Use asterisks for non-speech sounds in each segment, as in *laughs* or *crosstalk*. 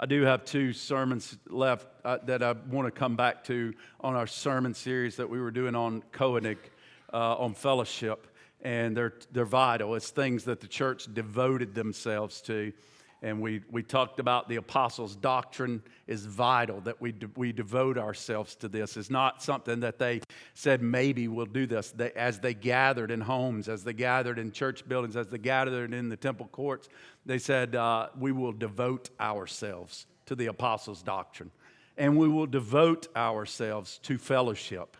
I do have two sermons left uh, that I want to come back to on our sermon series that we were doing on koinonia, uh, on fellowship. And they're, they're vital. It's things that the church devoted themselves to and we, we talked about the apostles' doctrine is vital, that we, de- we devote ourselves to this. It's not something that they said, maybe we'll do this. They, as they gathered in homes, as they gathered in church buildings, as they gathered in the temple courts, they said, uh, we will devote ourselves to the apostles' doctrine. And we will devote ourselves to fellowship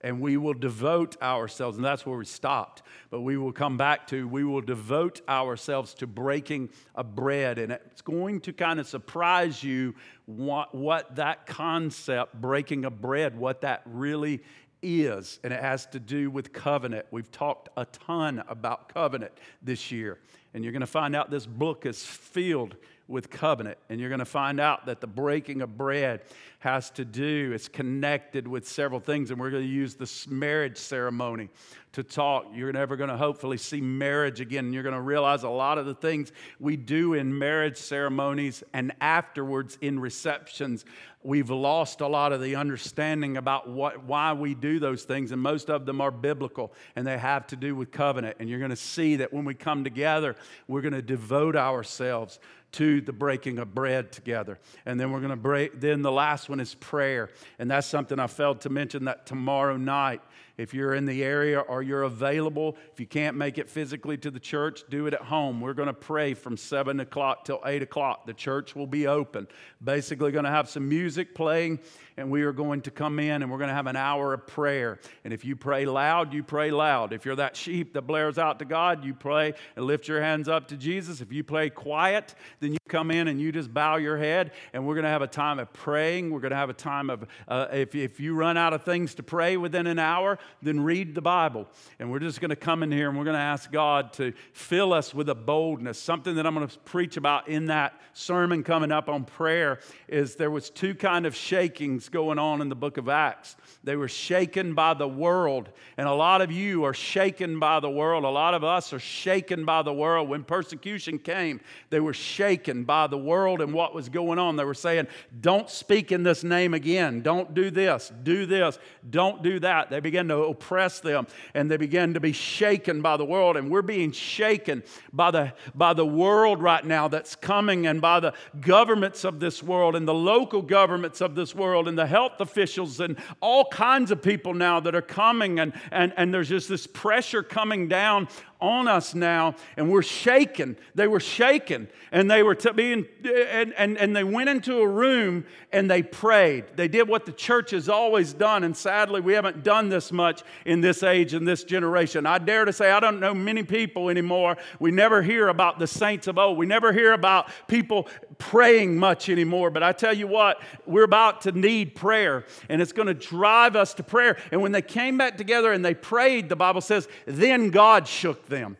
and we will devote ourselves, and that's where we stopped. But we will come back to, we will devote ourselves to breaking a bread. And it's going to kind of surprise you what, what that concept, breaking a bread, what that really is. And it has to do with covenant. We've talked a ton about covenant this year. And you're going to find out this book is filled with covenant. And you're going to find out that the breaking of bread has to do, it's connected with several things. And we're going to use this marriage ceremony to talk. You're never going to hopefully see marriage again. And you're going to realize a lot of the things we do in marriage ceremonies and afterwards in receptions, we've lost a lot of the understanding about what, why we do those things. And most of them are biblical and they have to do with covenant. And you're going to see that when we come together, we're going to devote ourselves to the breaking of bread together. And then we're going to break, then the last one is prayer. And that's something I failed to mention that tomorrow night if you're in the area or you're available, if you can't make it physically to the church, do it at home. We're going to pray from 7 o'clock till 8 o'clock. The church will be open. Basically, going to have some music playing, and we are going to come in and we're going to have an hour of prayer. And if you pray loud, you pray loud. If you're that sheep that blares out to God, you pray and lift your hands up to Jesus. If you pray quiet, then you come in and you just bow your head, and we're going to have a time of praying. We're going to have a time of, uh, if, if you run out of things to pray within an hour, then read the Bible. And we're just going to come in here and we're going to ask God to fill us with a boldness. Something that I'm going to preach about in that sermon coming up on prayer is there was two kind of shakings going on in the book of Acts. They were shaken by the world, and a lot of you are shaken by the world. A lot of us are shaken by the world. When persecution came, they were shaken by the world and what was going on. They were saying, "Don't speak in this name again. Don't do this. Do this. Don't do that." They began to oppress them and they began to be shaken by the world. And we're being shaken by the, by the world right now that's coming and by the governments of this world and the local governments of this world and the health officials and all kinds of people now that are coming. And, and, and there's just this pressure coming down on us now, and we're shaken. They were shaken, and they were to being, and, and, and they went into a room and they prayed. They did what the church has always done, and sadly, we haven't done this much in this age and this generation. I dare to say, I don't know many people anymore. We never hear about the saints of old. We never hear about people praying much anymore. But I tell you what, we're about to need prayer, and it's going to drive us to prayer. And when they came back together and they prayed, the Bible says, then God shook them.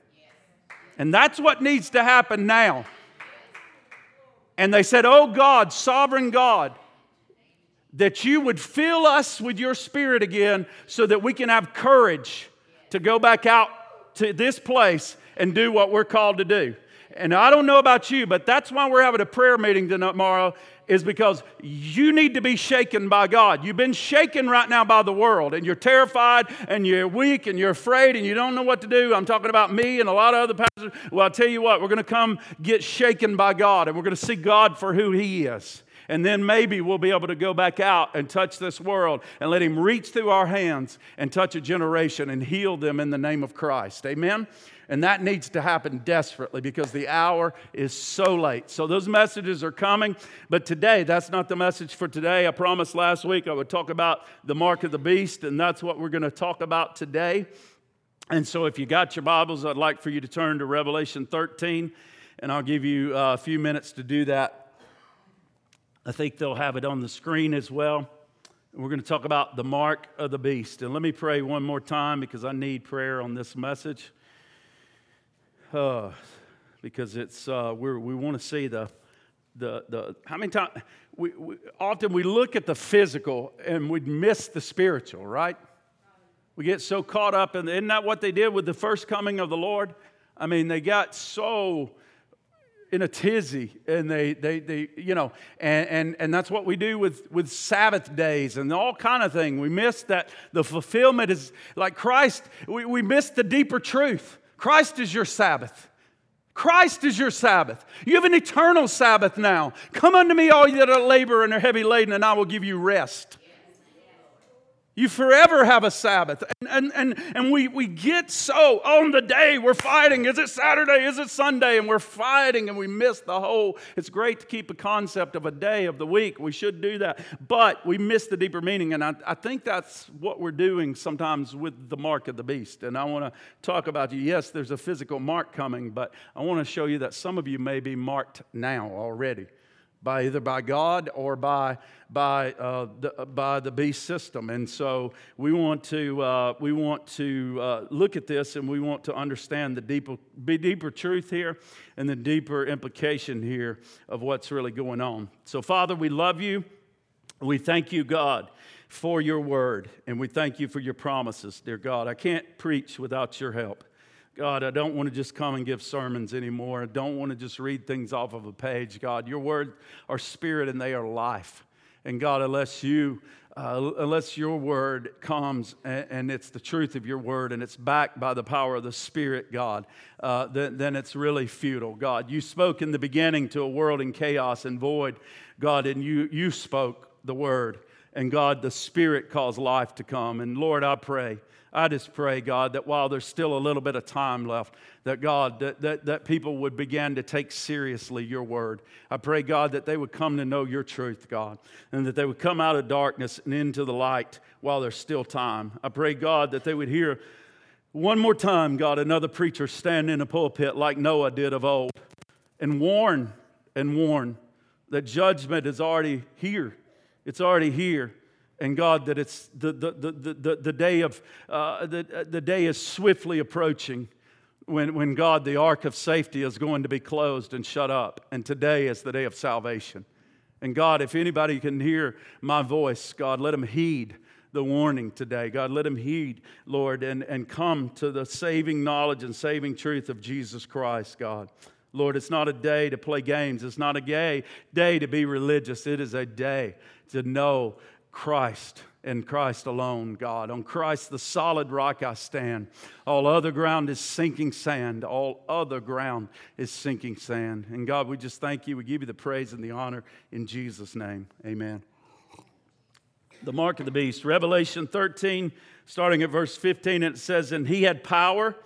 And that's what needs to happen now. And they said, Oh God, sovereign God, that you would fill us with your spirit again so that we can have courage to go back out to this place and do what we're called to do. And I don't know about you, but that's why we're having a prayer meeting tomorrow is because you need to be shaken by God. You've been shaken right now by the world, and you're terrified, and you're weak, and you're afraid, and you don't know what to do. I'm talking about me and a lot of other pastors. Well, I'll tell you what, we're going to come get shaken by God, and we're going to see God for who He is. And then maybe we'll be able to go back out and touch this world and let Him reach through our hands and touch a generation and heal them in the name of Christ. Amen? And that needs to happen desperately because the hour is so late. So those messages are coming. But today, that's not the message for today. I promised last week I would talk about the mark of the beast, and that's what we're going to talk about today. And so if you got your Bibles, I'd like for you to turn to Revelation 13, and I'll give you uh, a few minutes to do that. I think they'll have it on the screen as well. We're going to talk about the mark of the beast. And let me pray one more time because I need prayer on this message uh, because it's uh, we we want to see the the the how many times we, we, often we look at the physical and we miss the spiritual, right? We get so caught up in isn't that what they did with the first coming of the Lord? I mean, they got so in a tizzy and they, they, they you know and, and, and that's what we do with, with sabbath days and all kind of thing. We miss that the fulfillment is like christ we, we miss the deeper truth. Christ is your sabbath. Christ is your sabbath. You have an eternal sabbath now. Come unto me all you that are labor and are heavy laden and i will give you rest you forever have a Sabbath. And, and, and, and we, we get so on the day we're fighting. Is it Saturday? Is it Sunday? And we're fighting and we miss the whole. It's great to keep a concept of a day of the week. We should do that. But we miss the deeper meaning. And I, I think that's what we're doing sometimes with the mark of the beast. And I want to talk about you. Yes, there's a physical mark coming, but I want to show you that some of you may be marked now already by either by God or by by uh, the, by the beast system. And so we want to uh, we want to uh, look at this and we want to understand the deeper deeper truth here and the deeper implication here of what's really going on. So Father, we love you. We thank you, God, for your word, and we thank you for your promises, dear God. I can't preach without your help. God, I don't want to just come and give sermons anymore. I don't want to just read things off of a page. God, your word are spirit and they are life. And God, unless you, uh, unless your word comes and, and, it's the truth of your word and it's backed by the power of the Spirit, God, uh, then, then it's really futile. God, you spoke in the beginning to a world in chaos and void, God, and you, you spoke the word. And God, the Spirit caused life to come. And Lord, I pray I just pray, God, that while there's still a little bit of time left, that God, that, that, that people would begin to take seriously your word. I pray, God, that they would come to know your truth, God, and that they would come out of darkness and into the light while there's still time. I pray, God, that they would hear one more time, God, another preacher stand in a pulpit like Noah did of old and warn and warn that judgment is already here. It's already here and God, that it's the, the, the, the, the day of uh, the, the day is swiftly approaching when, when God, the ark of safety, is going to be closed and shut up. And today is the day of salvation. And God, if anybody can hear my voice, God, let them heed the warning today. God, let them heed, Lord, and, and come to the saving knowledge and saving truth of Jesus Christ, God. Lord, it's not a day to play games. It's not a gay day to be religious. It is a day to know Christ and Christ alone, God. On Christ, the solid rock I stand. All other ground is sinking sand. All other ground is sinking sand. And God, we just thank you. We give you the praise and the honor in Jesus' name. Amen. The mark of the beast. Revelation 13, starting at verse 15, it says, And he had power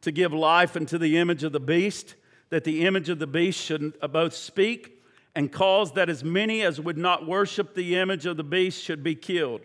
to give life unto the image of the beast, that the image of the beast should both speak and caused that as many as would not worship the image of the beast should be killed.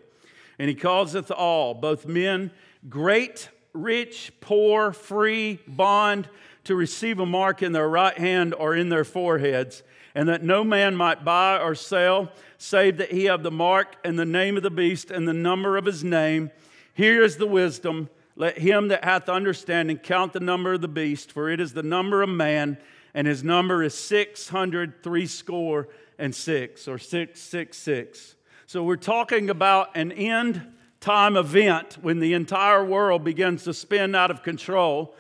And he causeth all, both men, great, rich, poor, free, bond, to receive a mark in their right hand or in their foreheads, and that no man might buy or sell, save that he have the mark and the name of the beast and the number of his name. Here is the wisdom. Let him that hath understanding count the number of the beast, for it is the number of man and his number is 603 score and six, or 666. So we're talking about an end time event when the entire world begins to spin out of control.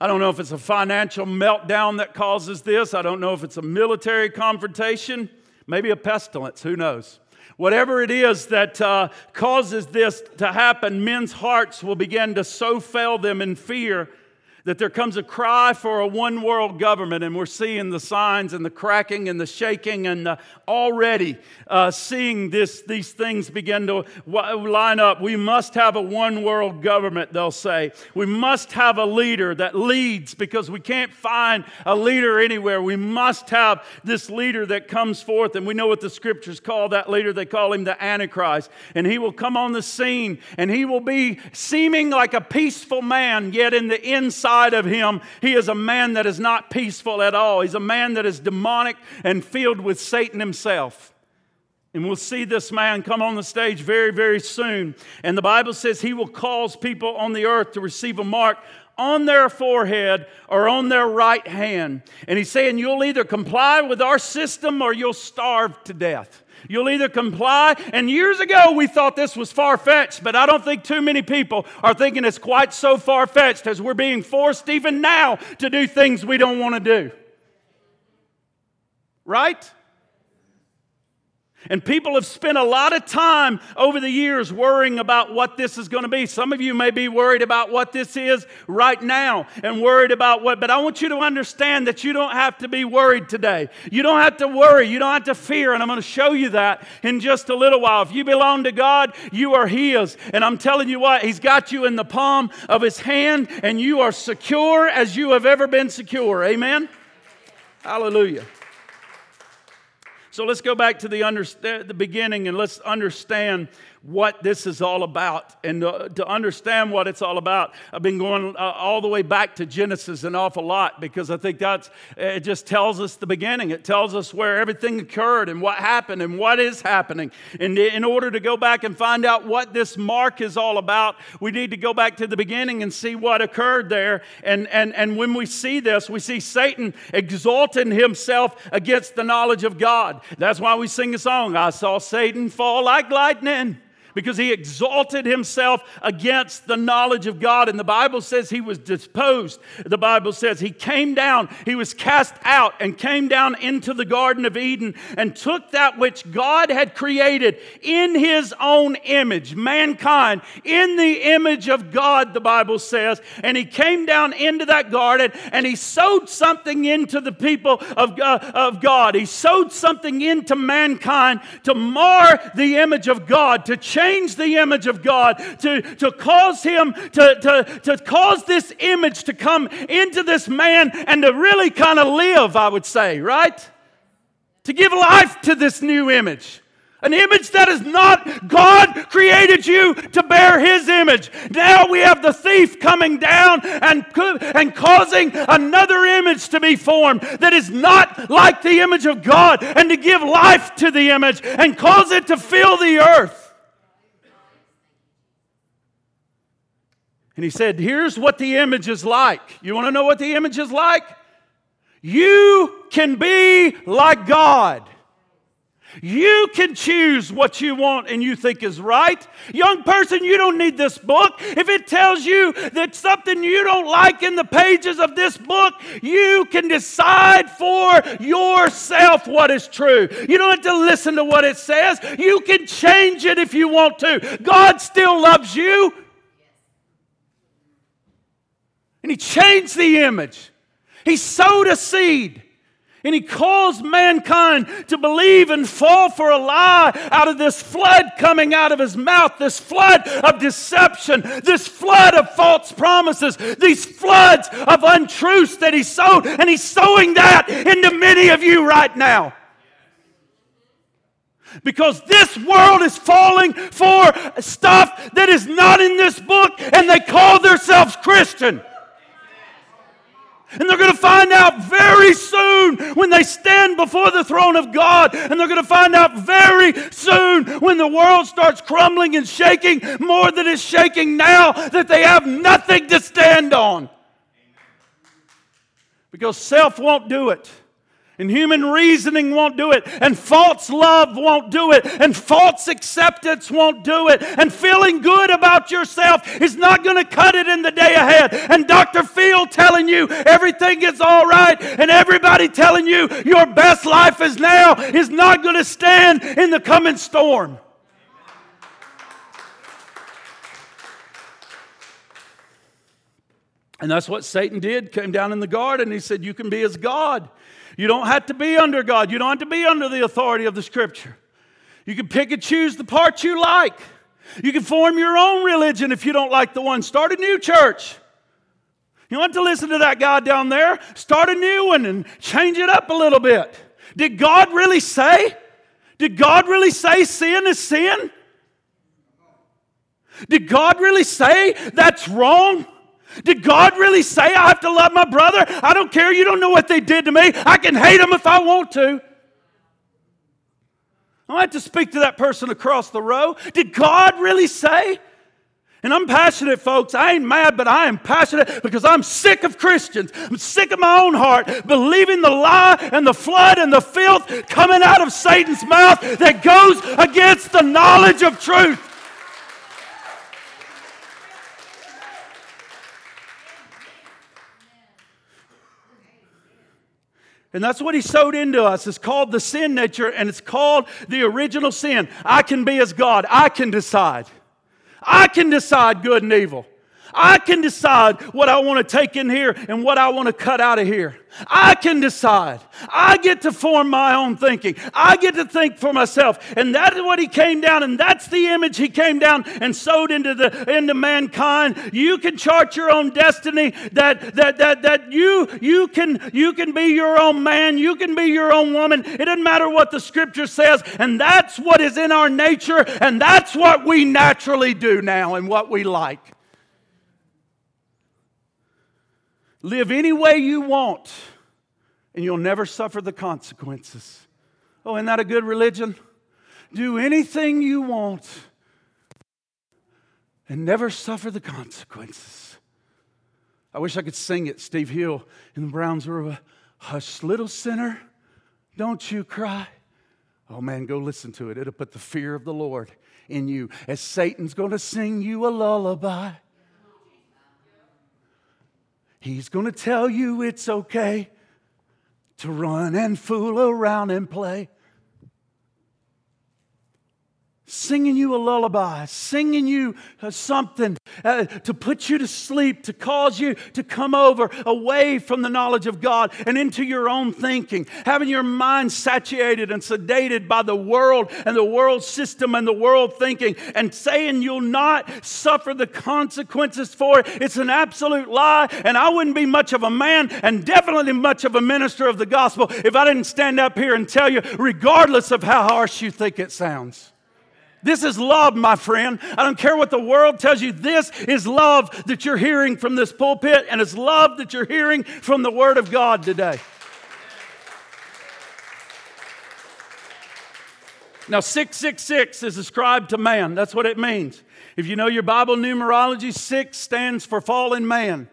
I don't know if it's a financial meltdown that causes this. I don't know if it's a military confrontation, maybe a pestilence, who knows. Whatever it is that uh, causes this to happen, men's hearts will begin to so fail them in fear that there comes a cry for a one world government, and we're seeing the signs and the cracking and the shaking, and the, already uh, seeing this, these things begin to line up. We must have a one world government, they'll say. We must have a leader that leads because we can't find a leader anywhere. We must have this leader that comes forth, and we know what the scriptures call that leader. They call him the Antichrist, and he will come on the scene, and he will be seeming like a peaceful man, yet in the inside, inside of him, he is a man that is not peaceful at all. He's a man that is demonic and filled with Satan himself. And we'll see this man come on the stage very, very soon. And the Bible says he will cause people on the earth to receive a mark on their forehead or on their right hand. And he's saying, You'll either comply with our system or you'll starve to death. You'll either comply, and years ago we thought this was far fetched, but I don't think too many people are thinking it's quite so far fetched as we're being forced even now to do things we don't want to do. right? And people have spent a lot of time over the years worrying about what this is going to be. Some of you may be worried about what this is right now and worried about what, but I want you to understand that you don't have to be worried today. You don't have to worry. You don't have to fear. And I'm going to show you that in just a little while. If you belong to God, you are His. And I'm telling you what, He's got you in the palm of His hand and you are secure as you have ever been secure. Amen? Hallelujah. So let's go back to the, under, the beginning and let's understand what this is all about. And to, understand what it's all about, I've been going uh, all the way back to Genesis an awful lot because I think that's, it just tells us the beginning. It tells us where everything occurred and what happened and what is happening. And in order to go back and find out what this mark is all about, we need to go back to the beginning and see what occurred there. And, and, and when we see this, we see Satan exalting himself against the knowledge of God. That's why we sing a song I saw Satan fall like lightning because he exalted himself against the knowledge of God. And the Bible says he was disposed. The Bible says he came down, he was cast out and came down into the Garden of Eden and took that which God had created in his own image, mankind, in the image of God, the Bible says. And he came down into that garden and he sowed something into the people of, uh, of God. He sowed something into mankind to mar the image of God, to change change the image of God, to, to cause him to, to, to cause this image to come into this man and to really kind of live, I would say, right? To give life to this new image. An image that is not God created you to bear His image. Now we have the thief coming down and, and causing another image to be formed that is not like the image of God and to give life to the image and cause it to fill the earth. And he said, Here's what the image is like. You want to know what the image is like? You can be like God. You can choose what you want and you think is right. Young person, you don't need this book. If it tells you that something you don't like in the pages of this book, you can decide for yourself what is true. You don't have to listen to what it says. You can change it if you want to. God still loves you. And he changed the image. He sowed a seed. And he caused mankind to believe and fall for a lie out of this flood coming out of his mouth, this flood of deception, this flood of false promises, these floods of untruths that he sowed. And he's sowing that into many of you right now. Because this world is falling for stuff that is not in this book, and they call themselves Christian. And they're going to find out very soon when they stand before the throne of God. And they're going to find out very soon when the world starts crumbling and shaking more than it's shaking now that they have nothing to stand on. Because self won't do it. And human reasoning won't do it. And false love won't do it. And false acceptance won't do it. And feeling good about yourself is not going to cut it in the day ahead. And Dr. Phil telling you everything is all right and everybody telling you your best life is now is not going to stand in the coming storm. And that's what Satan did. Came down in the garden. He said, You can be as God. You don't have to be under God. You don't have to be under the authority of the Scripture. You can pick and choose the part you like. You can form your own religion if you don't like the one. Start a new church. You want to listen to that guy down there? Start a new one and change it up a little bit. Did God really say? Did God really say sin is sin? Did God really say that's wrong? Did God really say I have to love my brother? I don't care. You don't know what they did to me. I can hate them if I want to. I have to speak to that person across the row. Did God really say? And I'm passionate, folks. I ain't mad, but I am passionate because I'm sick of Christians. I'm sick of my own heart believing the lie and the flood and the filth coming out of Satan's mouth that goes against the knowledge of truth. And that's what he sowed into us. It's called the sin nature and it's called the original sin. I can be as God. I can decide. I can decide good and evil. I can decide what I want to take in here and what I want to cut out of here. I can decide. I get to form my own thinking. I get to think for myself. And that is what he came down, and that's the image he came down and sowed into the into mankind. You can chart your own destiny, that that that that you you can you can be your own man, you can be your own woman. It doesn't matter what the scripture says, and that's what is in our nature, and that's what we naturally do now and what we like. Live any way you want, and you'll never suffer the consequences. Oh, isn't that a good religion? Do anything you want and never suffer the consequences. I wish I could sing it. Steve Hill in the Brownsville hush, little sinner, don't you cry. Oh man, go listen to it. It'll put the fear of the Lord in you as Satan's to sing you a lullaby. He's going to tell you it's okay to run and fool around and play singing you a lullaby, singing you uh, something uh, to put you to sleep, to cause you to come over away from the knowledge of God and into your own thinking, having your mind saturated and sedated by the world and the world system and the world thinking, and saying you'll not suffer the consequences for it. It's an absolute lie, and I wouldn't be much of a man and definitely much of a minister of the gospel if I didn't stand up here and tell you, regardless of how harsh you think it sounds. This is love, my friend. I don't care what the world tells you. This is love that you're hearing from this pulpit, and it's love that you're hearing from the Word of God today. Now, 666 is ascribed to man. That's what it means. If you know your Bible numerology, six stands for fallen man.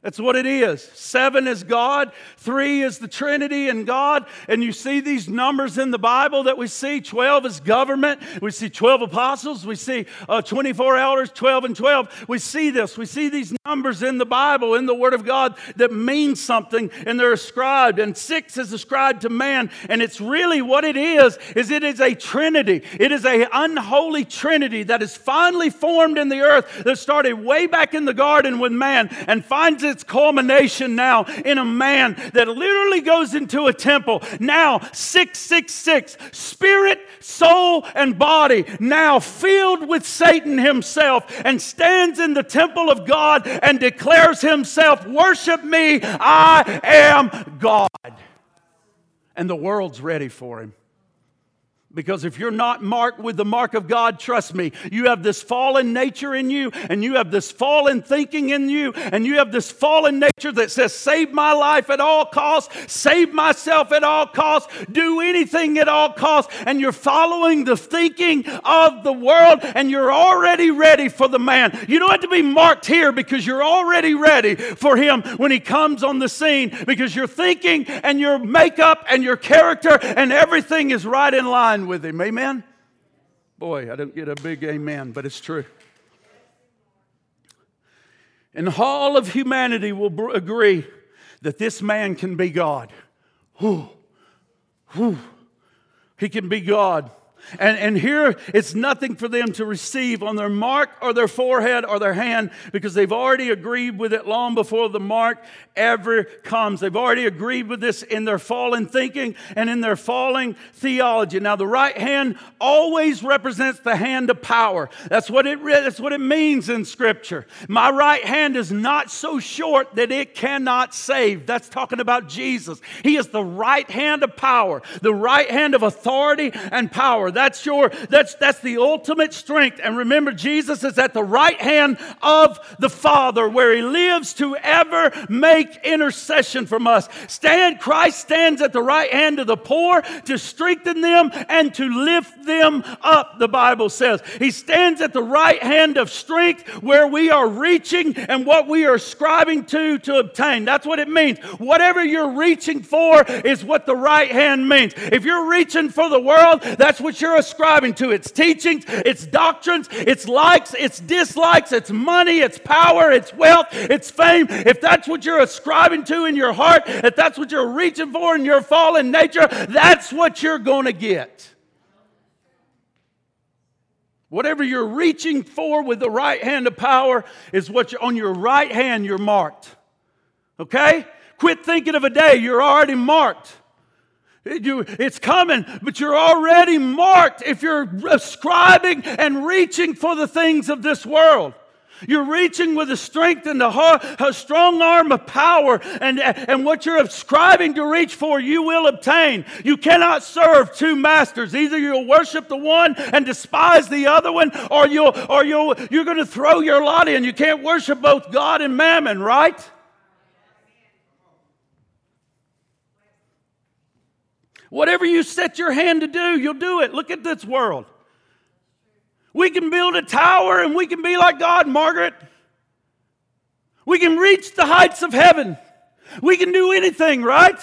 That's what it is. Seven is God, three is the Trinity and God. And you see these numbers in the Bible that we see 12 is government. We see 12 apostles. We see uh, 24 elders, 12 and 12. We see this. We see these numbers in the Bible, in the Word of God, that mean something and they're ascribed. And six is ascribed to man. And it's really what it is, is it is a Trinity. It is a unholy Trinity that is finally formed in the earth that started way back in the garden with man and finds its culmination now in a man that literally goes into a temple. Now, 666, spirit, soul, and body, now filled with Satan himself, and stands in the temple of God and declares himself, Worship me, I am God. And the world's ready for him. Because if you're not marked with the mark of God, trust me, you have this fallen nature in you, and you have this fallen thinking in you, and you have this fallen nature that says, Save my life at all costs, save myself at all costs, do anything at all costs. And you're following the thinking of the world, and you're already ready for the man. You don't have to be marked here because you're already ready for him when he comes on the scene because your thinking and your makeup and your character and everything is right in line with him. Amen? Boy, I don't get a big amen, but it's true. And all of humanity will agree that this man can be God. Whew. Whew. He can be God. And, and here it's nothing for them to receive on their mark or their forehead or their hand because they've already agreed with it long before the mark ever comes. They've already agreed with this in their fallen thinking and in their falling theology. Now, the right hand always represents the hand of power. That's what it, that's what it means in Scripture. My right hand is not so short that it cannot save. That's talking about Jesus. He is the right hand of power, the right hand of authority and power. That's your, that's, that's the ultimate strength. And remember, Jesus is at the right hand of the Father where he lives to ever make intercession from us. Stand, Christ stands at the right hand of the poor to strengthen them and to lift them up, the Bible says. He stands at the right hand of strength where we are reaching and what we are striving to to obtain. That's what it means. Whatever you're reaching for is what the right hand means. If you're reaching for the world, that's what you're ascribing to. It's teachings, it's doctrines, it's likes, it's dislikes, it's money, it's power, it's wealth, it's fame. If that's what you're ascribing to in your heart, if that's what you're reaching for in your fallen nature, that's what you're going to get. Whatever you're reaching for with the right hand of power is what on your right hand you're marked. Okay? Quit thinking of a day, you're already marked. It's coming, but you're already marked if you're ascribing and reaching for the things of this world. You're reaching with a strength and a, a strong arm of power, and, and what you're ascribing to reach for, you will obtain. You cannot serve two masters. Either you'll worship the one and despise the other one, or you'll or you'll you're going to throw your lot in. You can't worship both God and mammon, right? Whatever you set your hand to do, you'll do it. Look at this world. We can build a tower and we can be like God, Margaret. We can reach the heights of heaven. We can do anything, right?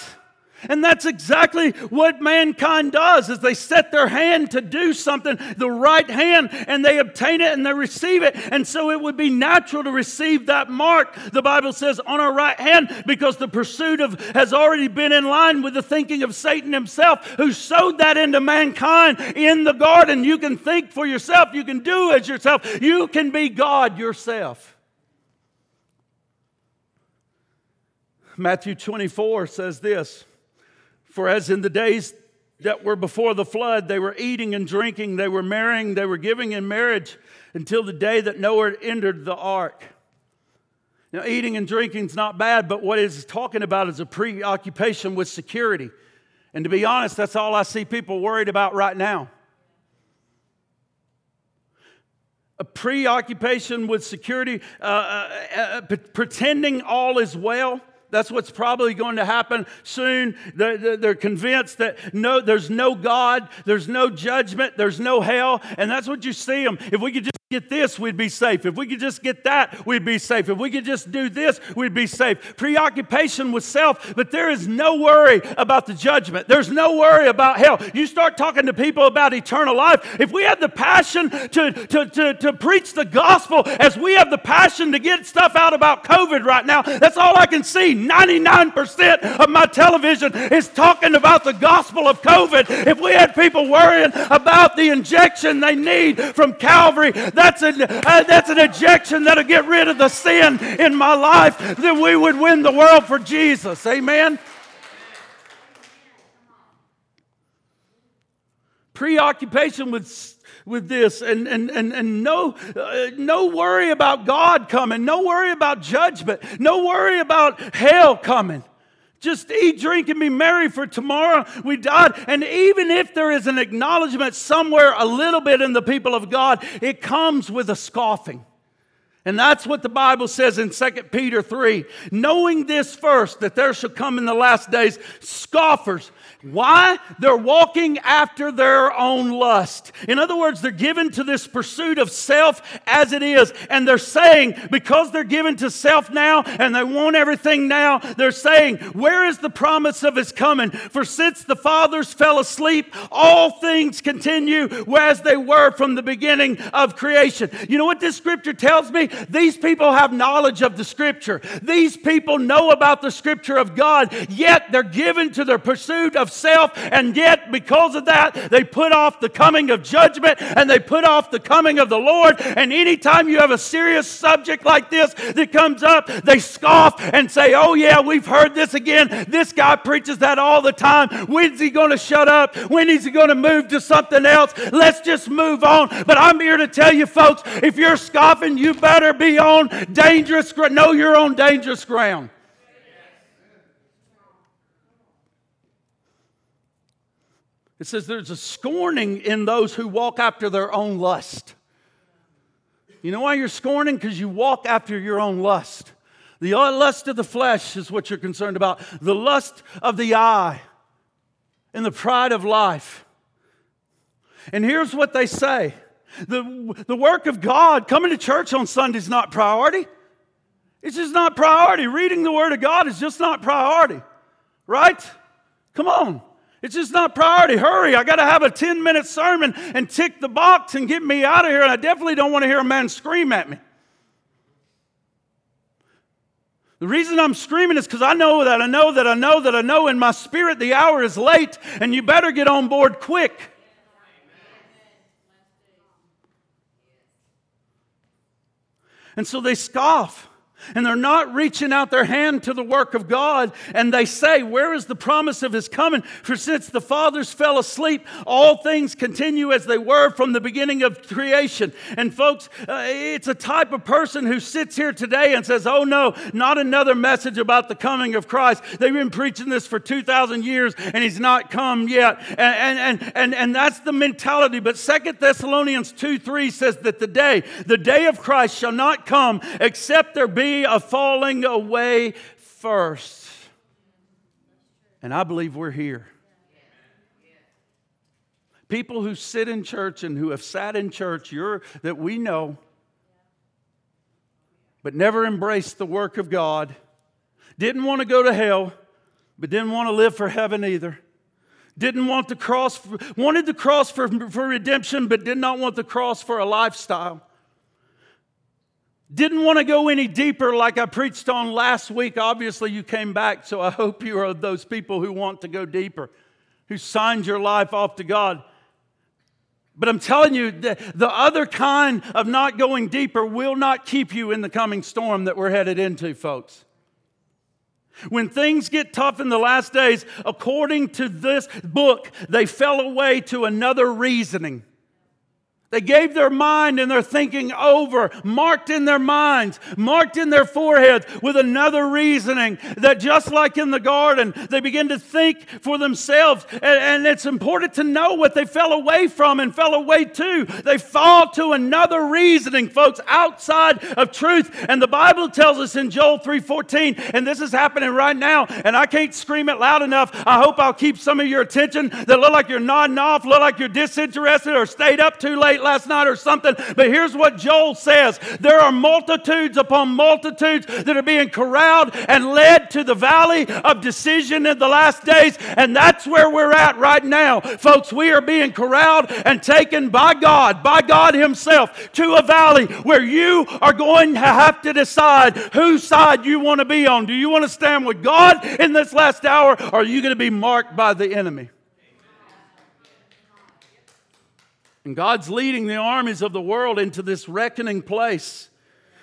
And that's exactly what mankind does is they set their hand to do something, the right hand, and they obtain it and they receive it. And so it would be natural to receive that mark, the Bible says, on our right hand, because the pursuit of has already been in line with the thinking of Satan himself, who sowed that into mankind in the garden. You can think for yourself, you can do as yourself, you can be God yourself. Matthew 24 says this. For as in the days that were before the flood, they were eating and drinking, they were marrying, they were giving in marriage until the day that Noah entered the ark. Now, eating and drinking is not bad, but what it's talking about is a preoccupation with security. And to be honest, that's all I see people worried about right now. A preoccupation with security, uh, uh, uh, pretending all is well. That's what's probably going to happen soon. They're, convinced that no, there's no God, there's no judgment, there's no hell, and that's what you see them. If we could just get this, we'd be safe. If we could just get that, we'd be safe. If we could just do this, we'd be safe. Preoccupation with self, but there is no worry about the judgment. There's no worry about hell. You start talking to people about eternal life. If we had the passion to, to, to, to preach the gospel as we have the passion to get stuff out about COVID right now, that's all I can see. 99% of my television is talking about the gospel of COVID. If we had people worrying about the injection they need from Calvary, that's an, uh, that's an ejection that'll get rid of the sin in my life, then we would win the world for Jesus. Amen? Preoccupation with with this and, and, and, and no, uh, no worry about God coming, no worry about judgment, no worry about hell coming. Just eat, drink, and be merry, for tomorrow we died. And even if there is an acknowledgement somewhere a little bit in the people of God, it comes with a scoffing. And that's what the Bible says in 2 Peter 3. Knowing this first, that there shall come in the last days scoffers why? They're walking after their own lust. In other words, they're given to this pursuit of self as it is. And they're saying, because they're given to self now and they want everything now, they're saying, Where is the promise of his coming? For since the fathers fell asleep, all things continue as they were from the beginning of creation. You know what this scripture tells me? These people have knowledge of the scripture. These people know about the scripture of God, yet they're given to their pursuit of self, and yet because of that, they put off the coming of judgment and they put off the coming of the Lord. And anytime you have a serious subject like this that comes up, they scoff and say, Oh, yeah, we've heard this again. This guy preaches that all the time. When's he going to shut up? When is he going to move to something else? Let's just move on. But I'm here to tell you, folks, if you're scoffing, you better be on dangerous ground. Know you're on dangerous ground. It says there's a scorning in those who walk after their own lust. You know why you're scorning? Because you walk after your own lust. The uh, lust of the flesh is what you're concerned about, the lust of the eye, and the pride of life. And here's what they say the, the work of God, coming to church on Sunday is not priority. It's just not priority. Reading the Word of God is just not priority, right? Come on. It's just not priority. Hurry, I got to have a 10 minute sermon and tick the box and get me out of here. And I definitely don't want to hear a man scream at me. The reason I'm screaming is because I know that I know that I know that I know in my spirit the hour is late and you better get on board quick. And so they scoff and they're not reaching out their hand to the work of God. And they say, Where is the promise of his coming? For since the fathers fell asleep, all things continue as they were from the beginning of creation. And folks, uh, it's a type of person who sits here today and says, Oh no, not another message about the coming of Christ. They've been preaching this for 2,000 years and he's not come yet. And, and, and, and that's the mentality. But Second Thessalonians 2 3 says that the day, the day of Christ shall not come except there be a falling away first. And I believe we're here. People who sit in church and who have sat in church that we know, but never embraced the work of God, didn't want to go to hell, but didn't want to live for heaven either. Didn't want the cross, wanted the cross for, for redemption, but did not want the cross for a lifestyle. Didn't want to go any deeper like I preached on last week. Obviously, you came back, so I hope you are those people who want to go deeper, who signed your life off to God. But I'm telling you, the, the other kind of not going deeper will not keep you in the coming storm that we're headed into, folks. When things get tough in the last days, according to this book, they fell away to another reasoning. They gave their mind and their thinking over, marked in their minds, marked in their foreheads with another reasoning that just like in the garden, they begin to think for themselves. And, and, it's important to know what they fell away from and fell away to. They fall to another reasoning, folks, outside of truth. And the Bible tells us in Joel 3:14, and this is happening right now, and I can't scream it loud enough. I hope I'll keep some of your attention that look like you're nodding off, look like you're disinterested or stayed up too late last night or something. But here's what Joel says there are multitudes upon multitudes that are being corralled and led to the valley of decision in the last days. And that's where we're at right now. Folks, we are being corralled and taken by God, by God Himself, to a valley where you are going to have to decide whose side you want to be on. Do you want to stand with God in this last hour, or are you going to be marked by the enemy? And God's leading the armies of the world into this reckoning place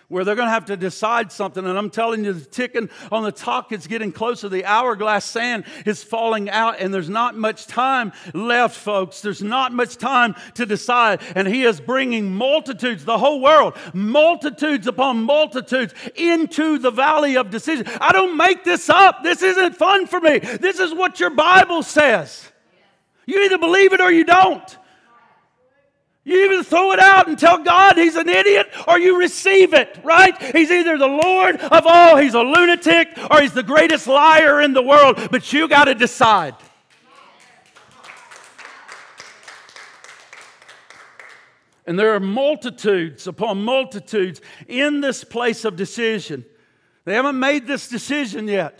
where they're going to have to decide something. And I'm telling you, the ticking on the clock is getting closer. The hourglass sand is falling out, and there's not much time left, folks. There's not much time to decide. And He is bringing multitudes, the whole world, multitudes upon multitudes into the valley of decision. I don't make this up. This isn't fun for me. This is what your Bible says. You either believe it or you don't. You either throw it out and tell God he's an idiot or you receive it, right? He's either the Lord of all, he's a lunatic, or he's the greatest liar in the world, but you got to decide. And there are multitudes upon multitudes in this place of decision. They haven't made this decision yet,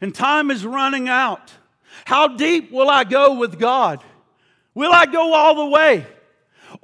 and time is running out. How deep will I go with God? Will I go all the way?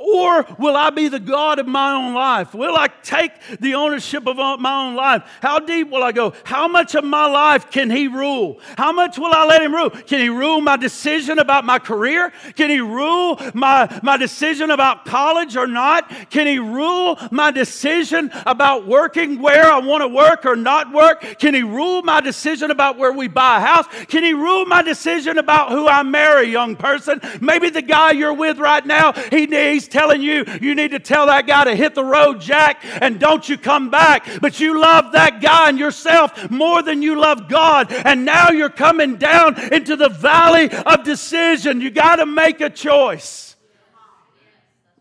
Or will I be the God of my own life? Will I take the ownership of my own life? How deep will I go? How much of my life can He rule? How much will I let Him rule? Can He rule my decision about my career? Can He rule my, my decision about college or not? Can He rule my decision about working where I want to work or not work? Can He rule my decision about where we buy a house? Can He rule my decision about who I marry, young person? Maybe the guy you're with right now, he needs telling you, you need to tell that guy to hit the road, Jack, and don't you come back. But you love that guy and yourself more than you love God. And now you're coming down into the valley of decision. You got to make a choice.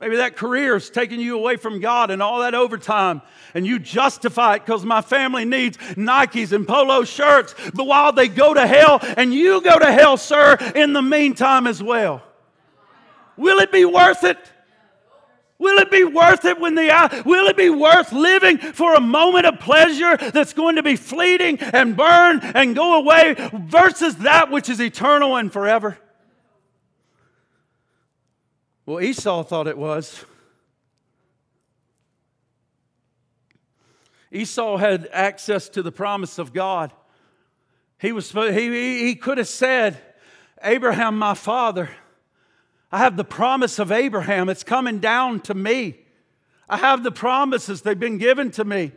Maybe that career is taking you away from God and all that overtime, and you justify it because my family needs Nikes and polo shirts. But while they go to hell, and you go to hell, sir, in the meantime as well. Will it be worth it? Will it be worth it when the will it be worth living for a moment of pleasure that's going to be fleeting and burn and go away versus that which is eternal and forever? Well, Esau thought it was. Esau had access to the promise of God. He, was, he, he could have said, Abraham, my father, I have the promise of Abraham. It's coming down to me. I have the promises, they've been given to me.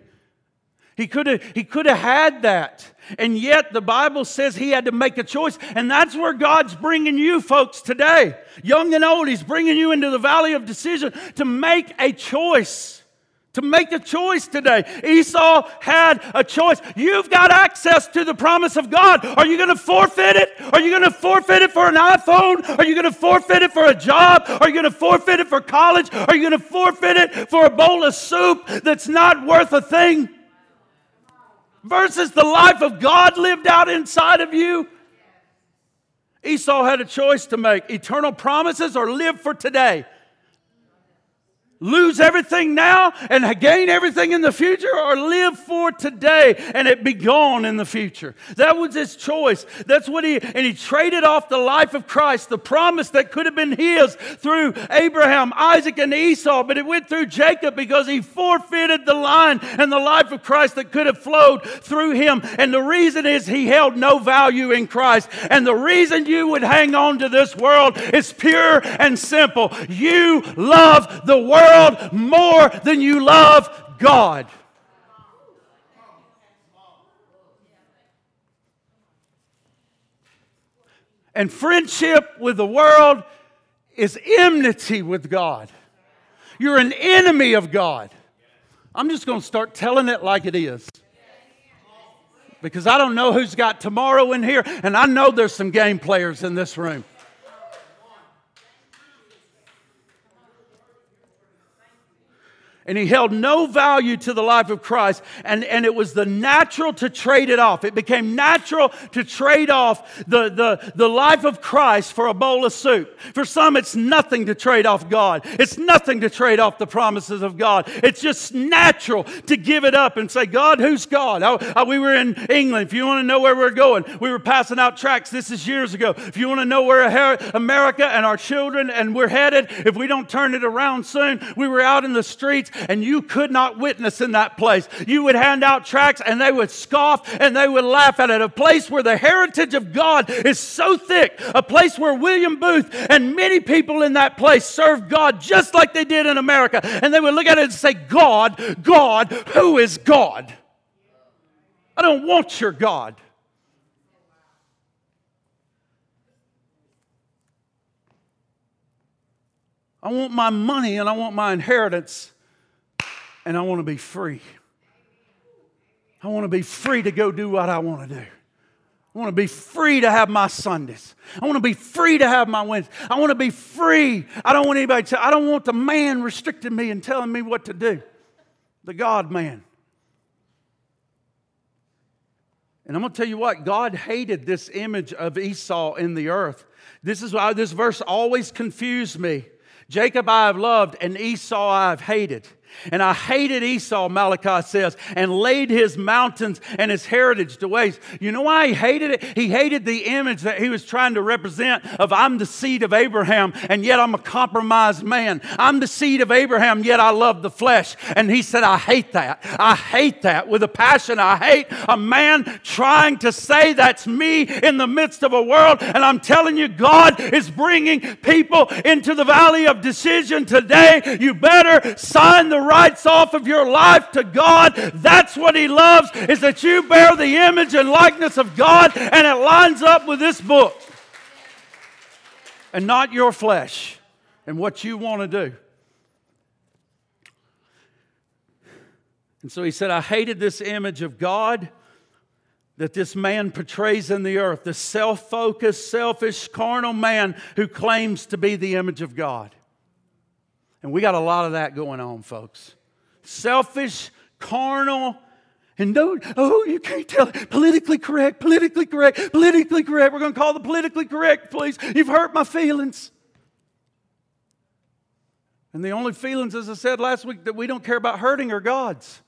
He could have he could have had that. And yet the Bible says he had to make a choice. And that's where God's bringing you folks today. Young and old, he's bringing you into the valley of decision to make a choice to make a choice today. Esau had a choice. You've got access to the promise of God. Are you going to forfeit it? Are you going to forfeit it for an iPhone? Are you going to forfeit it for a job? Are you going to forfeit it for college? Are you going to forfeit it for a bowl of soup that's not worth a thing? Versus the life of God lived out inside of you. Esau had a choice to make eternal promises or live for today lose everything now and gain everything in the future or live for today and it be gone in the future? That was his choice. That's what he and he traded off the life of christ the promise that could have been his through abraham isaac and esau but it went through jacob because he forfeited the line and the life of christ that could have flowed through him. And the reason is he held no value in christ. And the reason you would hang on to this world is pure and simple. You love the world world more than you love God. And friendship with the world is enmity with God. You're an enemy of God. I'm just going to start telling it like it is. Because I don't know who's got tomorrow in here, and I know there's some game players in this room. And he held no value to the life of Christ. And, and it was the natural to trade it off. It became natural to trade off the, the, the life of Christ for a bowl of soup. For some, it's nothing to trade off God, it's nothing to trade off the promises of God. It's just natural to give it up and say, God, who's God? I, I, we were in England. If you want to know where we're going, we were passing out tracts. This is years ago. If you want to know where America and our children and we're headed, if we don't turn it around soon, we were out in the streets and you could not witness in that place. You would hand out tracts and they would scoff and they would laugh at it. A place where the heritage of God is so thick, a place where William Booth and many people in that place served God just like they did in America. And they would look at it and say, God, God, who is God? I don't want your God. I want my money and I want my inheritance and I want to be free. I want to be free to go do what I want to do. I want to be free to have my Sundays. I want to be free to have my Wednesdays. I want to be free. I don't want anybody to, I don't want the man restricting me and telling me what to do. The God man. And I'm going to tell you what, God hated this image of Esau in the earth. This is why this verse always confused me. Jacob I have loved, and Esau I have hated. And I hated Esau, Malachi says, and laid his mountains and his heritage to waste. You know why he hated it? He hated the image that he was trying to represent of I'm the seed of Abraham, and yet I'm a compromised man. I'm the seed of Abraham, yet I love the flesh. And he said, I hate that. I hate that with a passion. I hate a man trying to say that's me in the midst of a world. And I'm telling you, God is bringing people into the valley of decision today. You better sign the rights off of your life to God. That's what He loves, is that you bear the image and likeness of God, and it lines up with this book. And not your flesh and what you want to do. And so he said, I hated this image of God that this man portrays in the earth, the self focused, selfish, carnal man who claims to be the image of God. And we got a lot of that going on, folks. Selfish, carnal, and don't, oh, you can't tell. Politically correct, politically correct, politically correct. We're going to call the politically correct, please. You've hurt my feelings. And the only feelings, as I said last week, that we don't care about hurting are God's.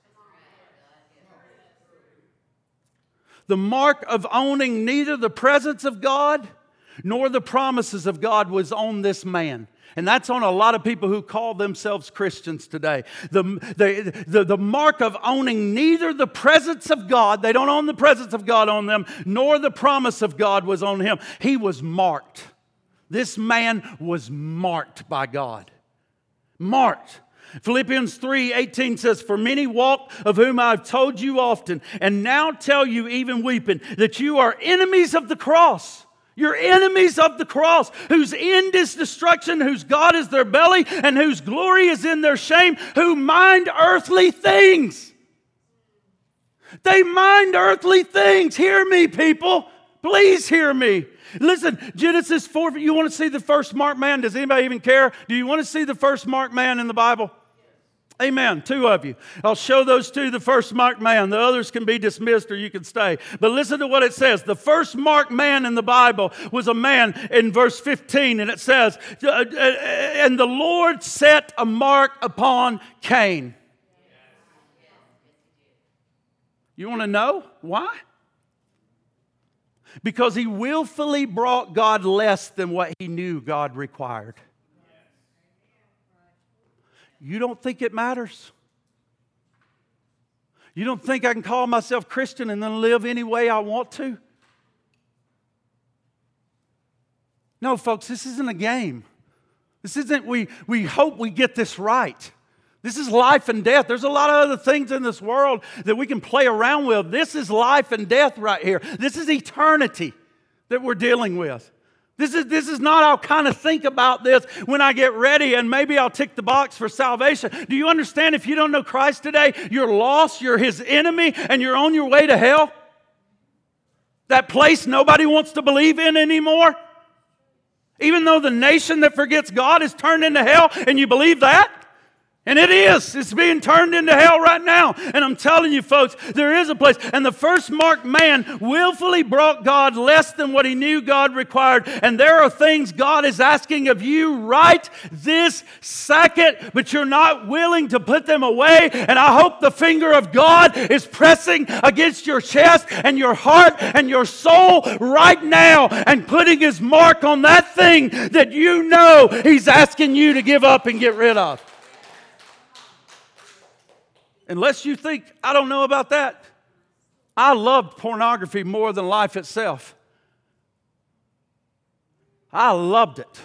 The mark of owning neither the presence of God nor the promises of God was on this man. And that's on a lot of people who call themselves Christians today. The, the, the, the, mark of owning neither the presence of God, they don't own the presence of God on them, nor the promise of God was on him. He was marked. This man was marked by God. Marked. Philippians 3 18 says, For many walk of whom I've told you often, and now tell you, even weeping, that you are enemies of the cross. You're enemies of the cross, whose end is destruction, whose God is their belly, and whose glory is in their shame, who mind earthly things. They mind earthly things. Hear me, people. Please hear me. Listen, Genesis 4, you want to see the first marked man? Does anybody even care? Do you want to see the first marked man in the Bible? Amen. Two of you. I'll show those two the first marked man. The others can be dismissed or you can stay. But listen to what it says. The first marked man in the Bible was a man in verse 15, and it says, uh, uh, And the Lord set a mark upon Cain. You want to know why? Because he willfully brought God less than what he knew God required. You don't think it matters? You don't think I can call myself Christian and then live any way I want to? No, folks, this isn't a game. This isn't, we, we hope we get this right. This is life and death. There's a lot of other things in this world that we can play around with. This is life and death right here. This is eternity that we're dealing with. This is, this is not, I'll kind of think about this when I get ready and maybe I'll tick the box for salvation. Do you understand if you don't know Christ today, you're lost, you're his enemy, and you're on your way to hell? That place nobody wants to believe in anymore? Even though the nation that forgets God is turned into hell, and you believe that? And it is. It's being turned into hell right now. And I'm telling you, folks, there is a place. And the first marked man willfully brought God less than what he knew God required. And there are things God is asking of you right this second, but you're not willing to put them away. And I hope the finger of God is pressing against your chest and your heart and your soul right now and putting his mark on that thing that you know he's asking you to give up and get rid of. Unless you think, I don't know about that. I loved pornography more than life itself. I loved it.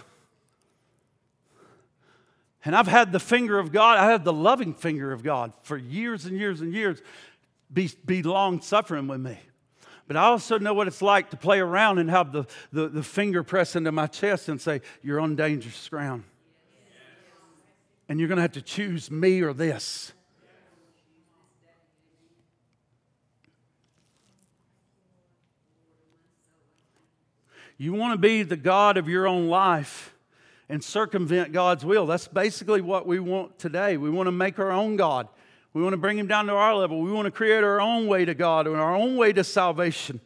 And I've had the finger of God, I had the loving finger of God for years and years and years be, be long suffering with me. But I also know what it's like to play around and have the, the, the finger press into my chest and say, You're on dangerous ground. And you're going to have to choose me or this. You want to be the God of your own life and circumvent God's will. That's basically what we want today. We want to make our own God. We want to bring him down to our level. We want to create our own way to God and our own way to salvation.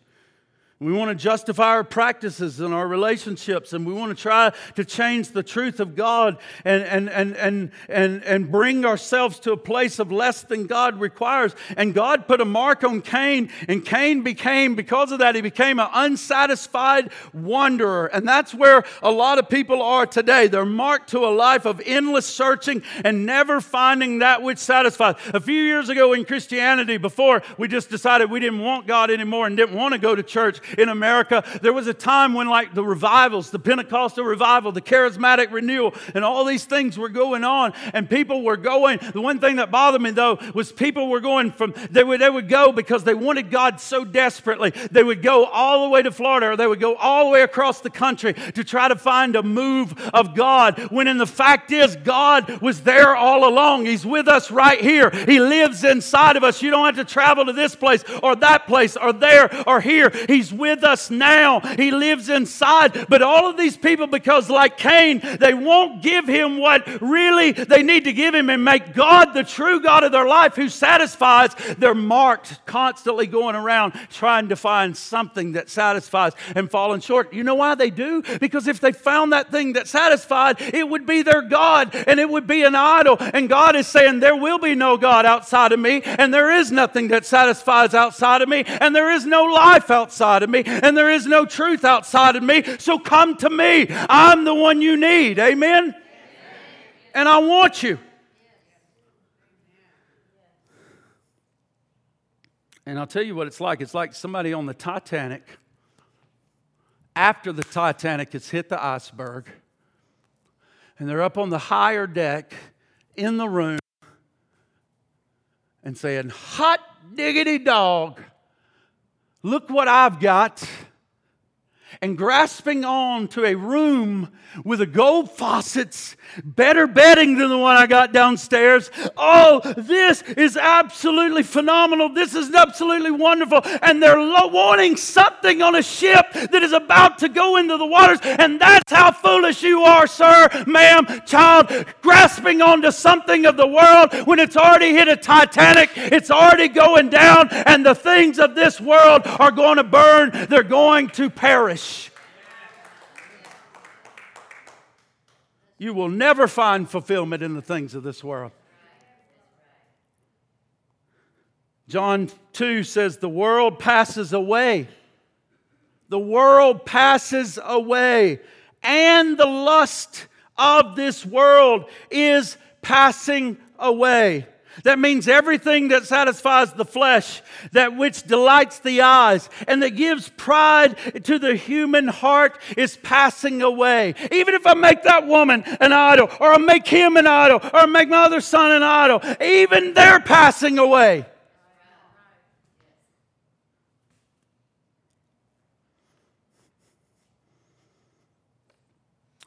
We want to justify our practices and our relationships, and we want to try to change the truth of God and, and, and, and, and, and bring ourselves to a place of less than God requires. And God put a mark on Cain, and Cain became, because of that, he became an unsatisfied wanderer. And that's where a lot of people are today. They're marked to a life of endless searching and never finding that which satisfies. A few years ago in Christianity, before we just decided we didn't want God anymore and didn't want to go to church, in America. There was a time when, like, the revivals, the Pentecostal revival, the charismatic renewal, and all these things were going on, and people were going. The one thing that bothered me, though, was people were going from, they would, they would go because they wanted God so desperately. They would go all the way to Florida, or they would go all the way across the country to try to find a move of God, when in the fact is, God was there all along. He's with us right here. He lives inside of us. You don't have to travel to this place or that place or there or here. He's with us now. He lives inside. But all of these people, because like Cain, they won't give him what really they need to give him and make God the true God of their life who satisfies. They're marked, constantly going around trying to find something that satisfies and falling short. You know why they do? Because if they found that thing that satisfied, it would be their God and it would be an idol. And God is saying, There will be no God outside of me, and there is nothing that satisfies outside of me, and there is no life outside of me, and there is no truth outside of me. So come to me. I'm the one you need. Amen? and I want you. And I'll tell you what it's like. It's like somebody on the Titanic, after the Titanic has hit the iceberg, and they're up on the higher deck in the room and saying, Hot diggity dog, look what I've got and grasping on to a room with a gold faucets, better bedding than the one I got downstairs. Oh, this is absolutely phenomenal. This is absolutely wonderful. And they're wanting something on a ship that is about to go into the waters. And that's how foolish you are, sir, ma'am, child, grasping onto something of the world when it's already hit a Titanic, it's already going down, and the things of this world are going to burn, they're going to perish. You will never find fulfillment in the things of this world. John 2 says, The world passes away. The world passes away, and the lust of this world is passing away. That means everything that satisfies the flesh, that which delights the eyes, and that gives pride to the human heart is passing away. Even if I make that woman an idol, or I make him an idol, or I make my other son an idol, even they're passing away.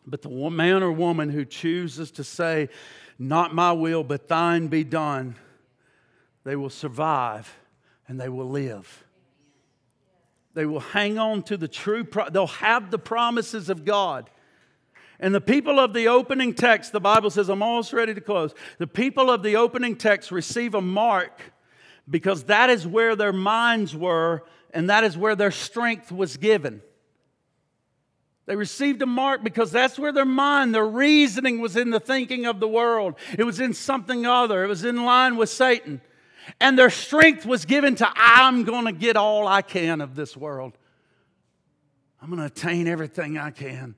But the man or woman who chooses to say, not my will, but thine be done, they will survive and they will live. They will hang on to the true, pro- they'll have the promises of God. And the people of the opening text, the Bible says, I'm almost ready to close. The people of the opening text receive a mark because that is where their minds were and that is where their strength was given. They received a mark because that's where their mind, their reasoning was in the thinking of the world. It was in something other. It was in line with Satan. And their strength was given to, I'm going to get all I can of this world. I'm going to attain everything I can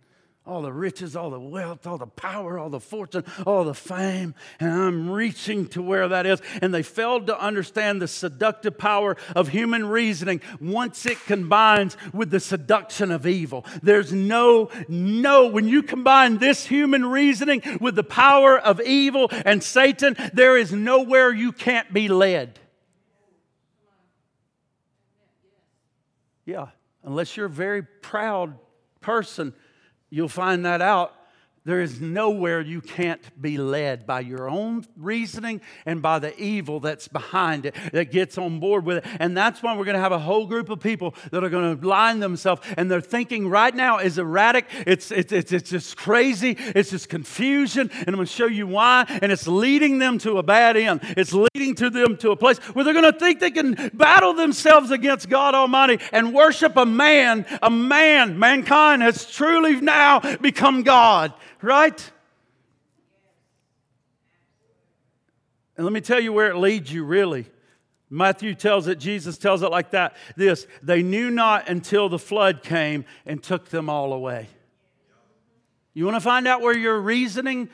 all the riches, all the wealth, all the power, all the fortune, all the fame, and I'm reaching to where that is. And they failed to understand the seductive power of human reasoning once it combines with the seduction of evil. There's no, no, when you combine this human reasoning with the power of evil and Satan, there is nowhere you can't be led. Yeah, unless you're a very proud person You'll find that out there is nowhere you can't be led by your own reasoning and by the evil that's behind it that gets on board with it. And that's why we're going to have a whole group of people that are going to line themselves and their thinking right now is erratic. It's, it's, it's, it's just crazy. It's just confusion. And I'm going to show you why. And it's leading them to a bad end. It's leading to them to a place where they're going to think they can battle themselves against God Almighty and worship a man. A man, mankind has truly now become God right? And let me tell you where it leads you, really. Matthew tells it, Jesus tells it like that this they knew not until the flood came and took them all away. You want to find out where your reasoning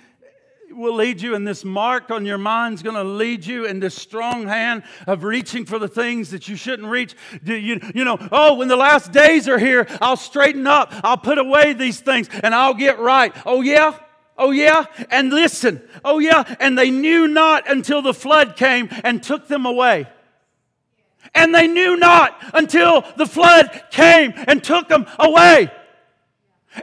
will lead you, and this mark on your mind is going to lead you in this strong hand of reaching for the things that you shouldn't reach. You, you know, oh, when the last days are here, I'll straighten up, I'll put away these things, and I'll get right. Oh, yeah? Oh, yeah? And listen, oh, yeah? And they knew not until the flood came and took them away. And they knew not until the flood came and took them away.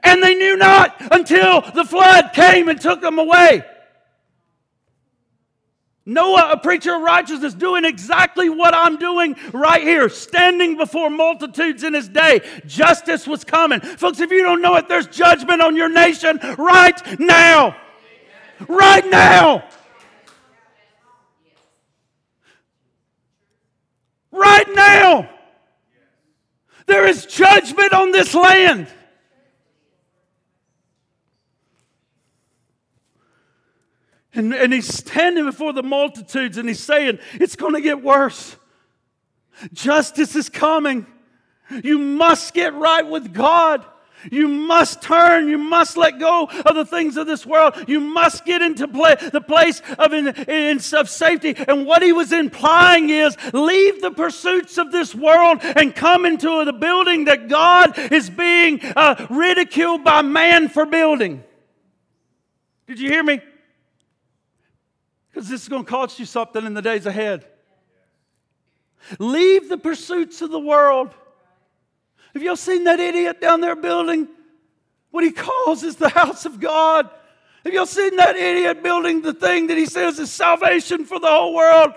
And they knew not until the flood came and took them away. Noah, a preacher of righteousness, doing exactly what I'm doing right here, standing before multitudes in his day. Justice was coming. Folks, if you don't know it, there's judgment on your nation right now. Right now. Right now. There is judgment on this land. And, and he's standing before the multitudes and he's saying, It's going to get worse. Justice is coming. You must get right with God. You must turn. You must let go of the things of this world. You must get into the place of, in, in, of safety. And what he was implying is leave the pursuits of this world and come into the building that God is being uh, ridiculed by man for building. Did you hear me? Because this is going to cost you something in the days ahead. Leave the pursuits of the world have y'all seen that idiot down there building what he calls is the house of God? Have y'all seen that idiot building the thing that he says is salvation for the whole world?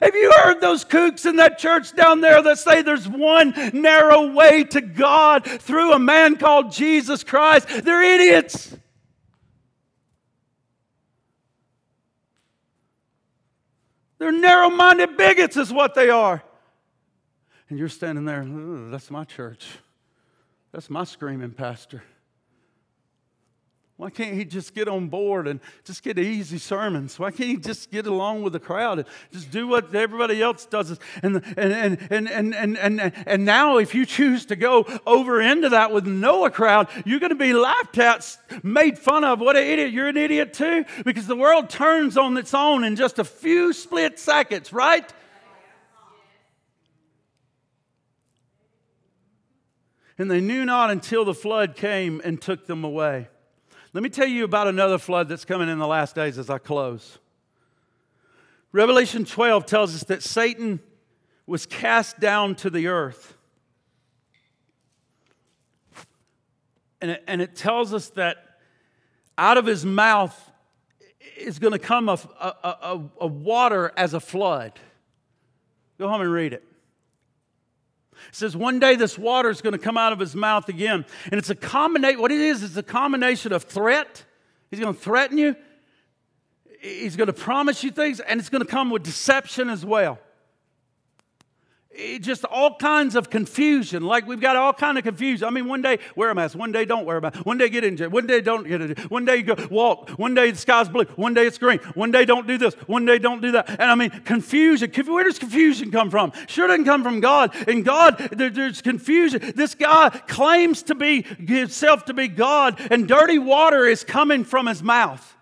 Have you heard those kooks in that church down there that say there's one narrow way to God through a man called Jesus Christ? They're idiots. They're narrow minded bigots, is what they are. And you're standing there, that's my church. That's my screaming pastor. Why can't he just get on board and just get easy sermons? Why can't he just get along with the crowd and just do what everybody else does? And, and, and, and, and, and, and, and now, if you choose to go over into that with Noah crowd, you're going to be laughed at, made fun of. What an idiot. You're an idiot too, because the world turns on its own in just a few split seconds, right? And they knew not until the flood came and took them away. Let me tell you about another flood that's coming in the last days as I close. Revelation 12 tells us that Satan was cast down to the earth. And it, and it tells us that out of his mouth is going to come a, a, a, a water as a flood. Go home and read it. Says one day this water is going to come out of his mouth again. And it's a combination, what it is, is a combination of threat. He's going to threaten you, he's going to promise you things, and it's going to come with deception as well Eh, just all kinds of confusion. Like we've got all kind of confusion. I mean, one day wear a mask, one day don't wear a mask, one day get injured, one day don't get injured, one day go walk, one day the sky's blue, one day it's green, one day don't do this, one day don't do that. And I mean, confusion. Where does confusion come from? Sure doesn't come from God. In God, there, there's confusion. This guy claims to be himself to be God, and dirty water is coming from his mouth.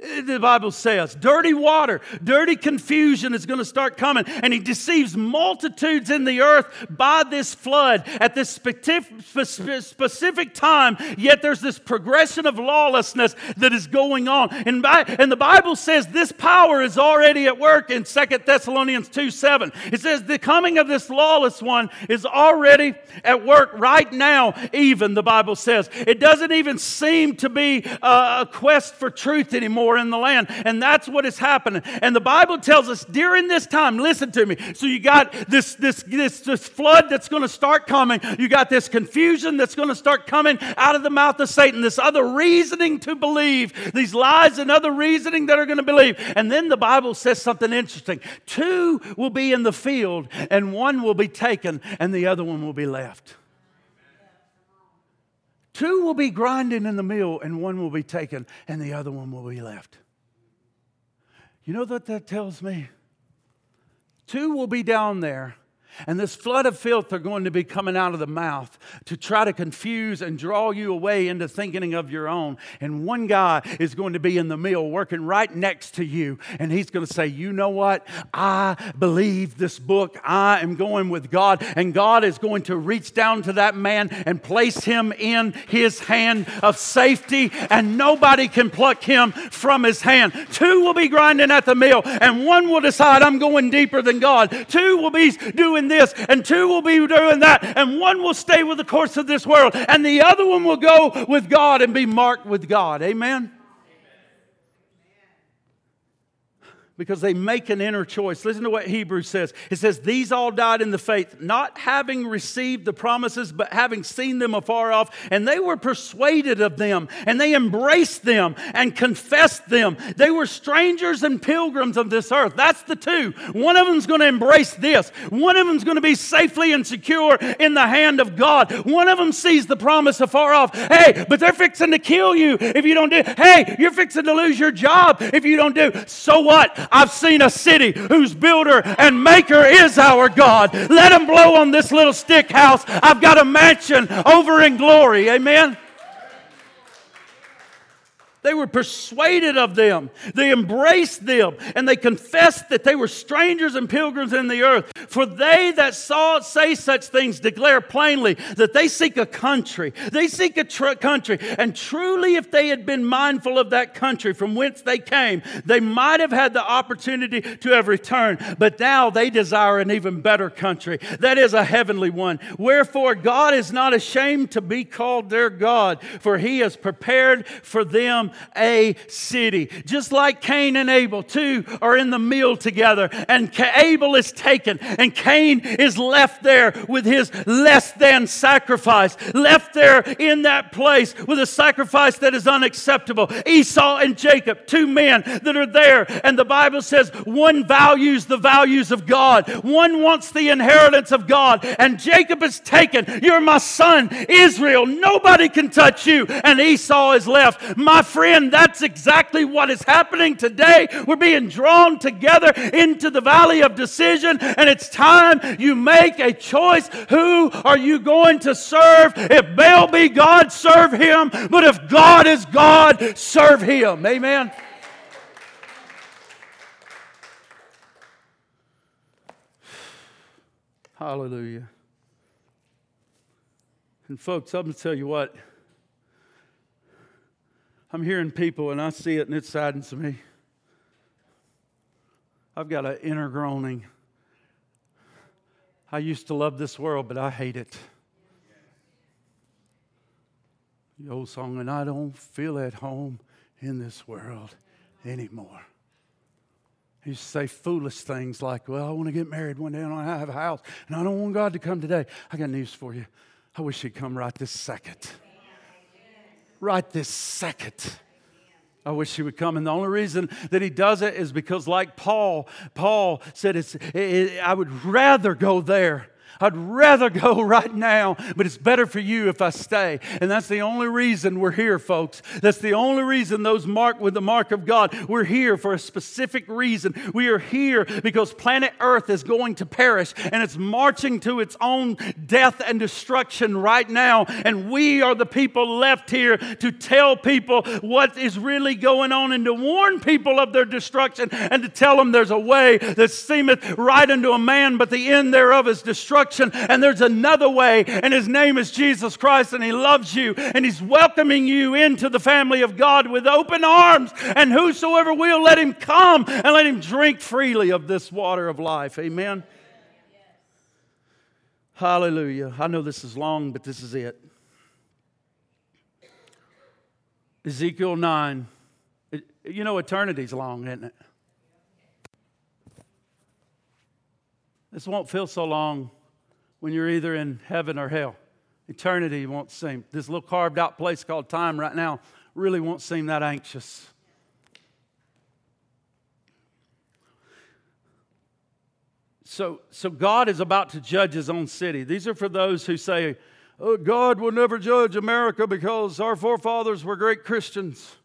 Eh, the Bible says dirty water, dirty confusion is going to start coming. And he deceives multitudes in the earth by this flood at this specific time. Yet there's this progression of lawlessness that is going on. And, by, and the Bible says this power is already at work in Second Thessalonians 2 7. It says the coming of this lawless one is already at work right now, even, the Bible says. It doesn't even seem to be a quest for truth anymore in the land. And that's what is happening. And the Bible tells us during this time, listen to me. So you got this, this, this, this flood that's going to start coming. You got this confusion that's going to start coming out of the mouth of Satan, this other reasoning to believe, these lies and other reasoning that are going to believe. And then the Bible says something interesting. Two will be in the field, and one will be taken, and the other one will be left. Two will be grinding in the mill, and one will be taken, and the other one will be left. You know what that tells me? Two will be down there, and this flood of filth are going to be coming out of the mouth to try to confuse and draw you away into thinking of your own. And one guy is going to be in the mill working right next to you. And he's going to say, You know what? I believe this book. I am going with God. And God is going to reach down to that man and place him in his hand of safety. And nobody can pluck him from his hand. Two will be grinding at the mill, and one will decide, I'm going deeper than God. Two will be doing this, and two will be doing that, and one will stay with the course of this world, and the other one will go with God and be marked with God. Amen? Because they make an inner choice. Listen to what Hebrews says. It says, These all died in the faith, not having received the promises, but having seen them afar off. And they were persuaded of them, and they embraced them and confessed them. They were strangers and pilgrims of this earth. That's the two. One of them's going to embrace this, one of them's going to be safely and secure in the hand of God. One of them sees the promise afar off. Hey, but they're fixing to kill you if you don't do. Hey, you're fixing to lose your job if you don't do. So what? I've seen a city whose builder and maker is our God. Let him blow on this little stick house. I've got a mansion over in glory. Amen. They were persuaded of them. They embraced them and they confessed that they were strangers and pilgrims in the earth. For they that saw say such things declare plainly that they seek a country. They seek a tr- country. And truly, if they had been mindful of that country from whence they came, they might have had the opportunity to have returned. But now they desire an even better country. That is a heavenly one. Wherefore, God is not ashamed to be called their God, for he has prepared for them a city. Just like Cain and Abel, two are in the meal together, and Abel is taken, and Cain is left there with his less than sacrifice, left there in that place with a sacrifice that is unacceptable. Esau and Jacob, two men that are there, and the Bible says one values the values of God, one wants the inheritance of God, and Jacob is taken. You're my son, Israel. Nobody can touch you. And Esau is left. My friend friend, that's exactly what is happening today. We're being drawn together into the valley of decision, and it's time you make a choice. Who are you going to serve? If Baal be God, serve him. But if God is God, serve him. Amen. Hallelujah. And folks, I'm going to tell you what. I'm hearing people and I see it and it saddens me. I've got an inner groaning. I used to love this world, but I hate it. The old song, and I don't feel at home in this world anymore. He used to say foolish things like, Well, I want to get married one day and I have a house, and I don't want God to come today. I got news for you. I wish He'd come right this second right this second. I wish he would come. And the only reason that he does it is because, like Paul, Paul said, it's, it, I would rather go there I'd rather go *laughs* right now, but it's better for you if I stay. And that's the only reason we're here, folks. That's the only reason those marked with the mark of God. We're here for a specific reason. We are here because planet Earth is going to perish and it's marching to its own death and destruction right now. And we are the people left here to tell people what is really going on and to warn people of their destruction and to tell them there's a way that seemeth right unto a man, but the end thereof is destruction destruction, and there's another way, and his name is Jesus Christ, and he loves you, and he's welcoming you into the family of God with open arms. And whosoever will, let him come and let him drink freely of this water of life. Amen. Hallelujah. I know this is long, but this is it. Ezekiel 9. you know, eternity's long, isn't it? This won't feel so long when you're either in heaven or hell. Eternity won't seem, this little carved out place called time right now really won't seem that anxious. So, so God is about to judge his own city. These are for those who say, oh, God will never judge America because our forefathers were great Christians.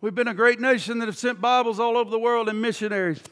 We've been a great nation that have sent Bibles all over the world and missionaries.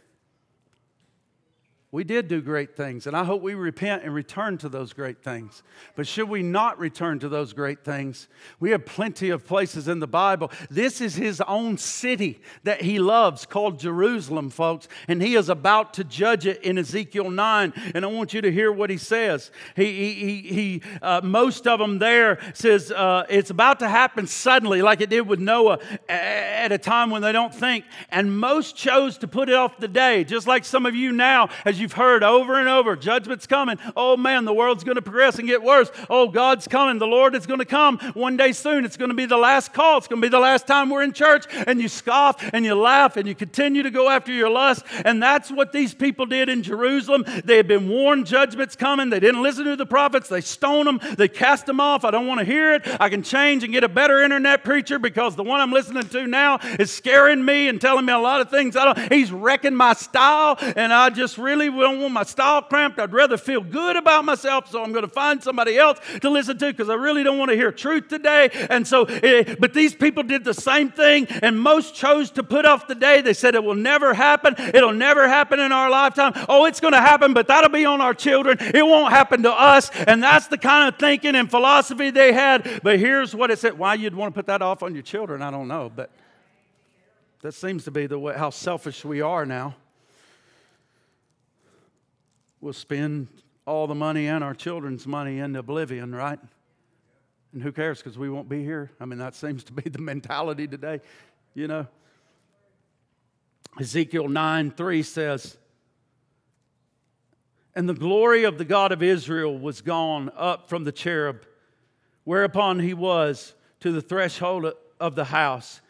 We did do great things, and I hope we repent and return to those great things. But should we not return to those great things? We have plenty of places in the Bible. This is his own city that he loves called Jerusalem, folks, and he is about to judge it in Ezekiel 9. And I want you to hear what he says. He, he, he, uh, most of them there says uh, it's about to happen suddenly, like it did with Noah at a time when they don't think. And most chose to put it off the day, just like some of you now, as you've heard over and over judgment's coming. Oh man, the world's going to progress and get worse. Oh, God's coming. The Lord is going to come one day soon. It's going to be the last call. It's going to be the last time we're in church. And you scoff and you laugh and you continue to go after your lust. And that's what these people did in Jerusalem. They had been warned judgment's coming. They didn't listen to the prophets. They stoned them. They cast them off. I don't want to hear it. I can change and get a better internet preacher because the one I'm listening to now is scaring me and telling me a lot of things. I don't, he's wrecking my style. And I just really don't want my style cramped. I'd rather feel good about myself, so I'm going to find somebody else to listen to because I really don't want to hear truth today. And so, eh, but these people did the same thing, and most chose to put off the day. They said it will never happen. It'll never happen in our lifetime. Oh, it's going to happen, but that'll be on our children. It won't happen to us. And that's the kind of thinking and philosophy they had. But here's what it said. Why you'd want to put that off on your children, I don't know, but that seems to be the way how selfish we are now. We'll spend all the money and our children's money in oblivion, right? And who cares because we won't be here? I mean, that *laughs* seems to be the mentality today, you know. Ezekiel 9 3 says, And the glory of the God of Israel was gone up from the cherub, whereupon he was to the threshold of the house.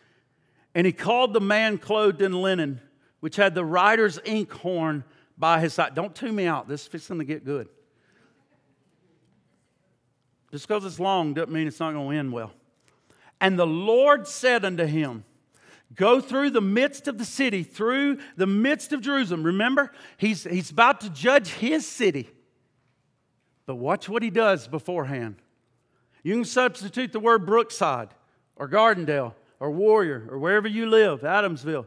And he called the man clothed in linen, which had the writer's inkhorn by his side. Don't tune me out. This is going to get good. Just because it's long doesn't mean it's not going to end well. And the Lord said unto him, Go through the midst of the city, through the midst of Jerusalem. Remember, he's, he's about to judge his city. But watch what he does beforehand. You can substitute the word Brookside or Gardendale or Warrior or wherever you live, Adamsville.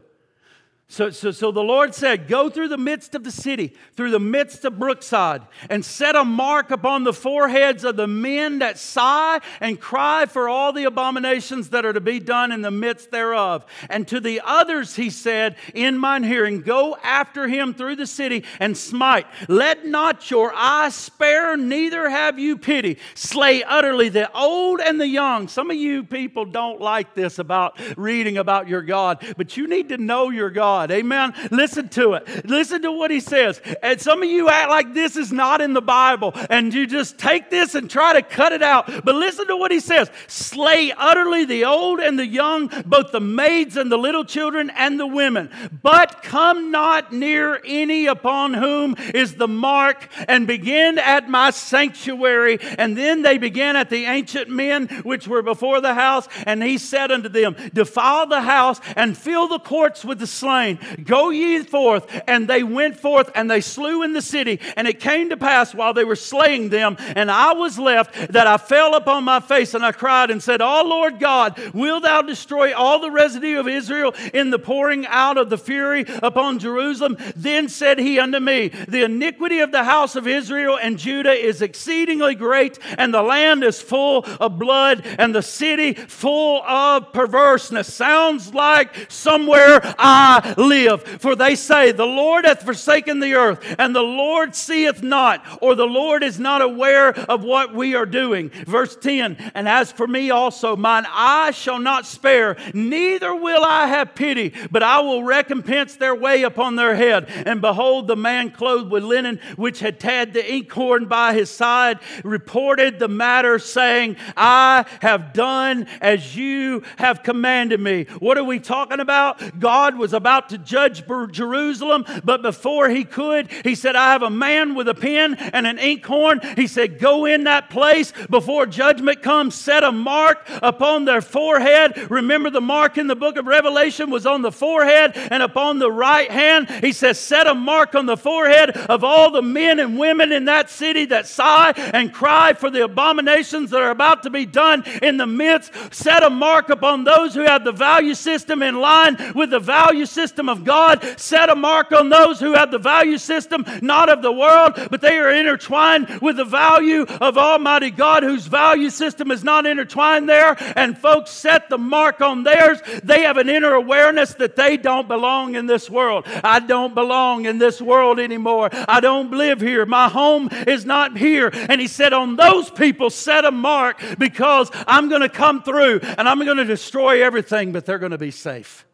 So, so, so the Lord said, Go through the midst of the city, through the midst of Brookside, and set a mark upon the foreheads of the men that sigh and cry for all the abominations that are to be done in the midst thereof. And to the others he said, In mine hearing, Go after him through the city and smite. Let not your eye spare, neither have you pity. Slay utterly the old and the young. Some of you people don't like this about reading about your God, but you need to know your God. God. Amen. Listen to it. Listen to what he says. And some of you act like this is not in the Bible and you just take this and try to cut it out. But listen to what he says Slay utterly the old and the young, both the maids and the little children and the women. But come not near any upon whom is the mark, and begin at my sanctuary. And then they began at the ancient men which were before the house. And he said unto them, Defile the house and fill the courts with the slain Go ye forth. And they went forth and they slew in the city. And it came to pass while they were slaying them, and I was left, that I fell upon my face and I cried and said, Oh Lord God, will thou destroy all the residue of Israel in the pouring out of the fury upon Jerusalem? Then said he unto me, The iniquity of the house of Israel and Judah is exceedingly great, and the land is full of blood, and the city full of perverseness. Sounds like somewhere I live. For they say, The Lord hath forsaken the earth, and the Lord seeth not, or the Lord is not aware of what we are doing. Verse 10 And as for me also, mine eye shall not spare, neither will I have pity, but I will recompense their way upon their head. And behold, the man clothed with linen, which had had the inkhorn by his side, reported the matter, saying, I have done as you have commanded me. What are we talking about? God was about to judge Jerusalem, but before he could, he said, I have a man with a pen and an inkhorn. He said, Go in that place before judgment comes, set a mark upon their forehead. Remember, the mark in the book of Revelation was on the forehead and upon the right hand. He says, Set a mark on the forehead of all the men and women in that city that sigh and cry for the abominations that are about to be done in the midst. Set a mark upon those who have the value system in line with the value system system of God. Set a mark on those who have the value system not of the world, but they are intertwined with the value of Almighty God, whose value system is not intertwined there. And folks set the mark on theirs. They have an inner awareness that they don't belong in this world. I don't belong in this world anymore. I don't live here. My home is not here. And he said, On those people, set a mark because I'm going to come through and I'm going to destroy everything, but they're going to be safe.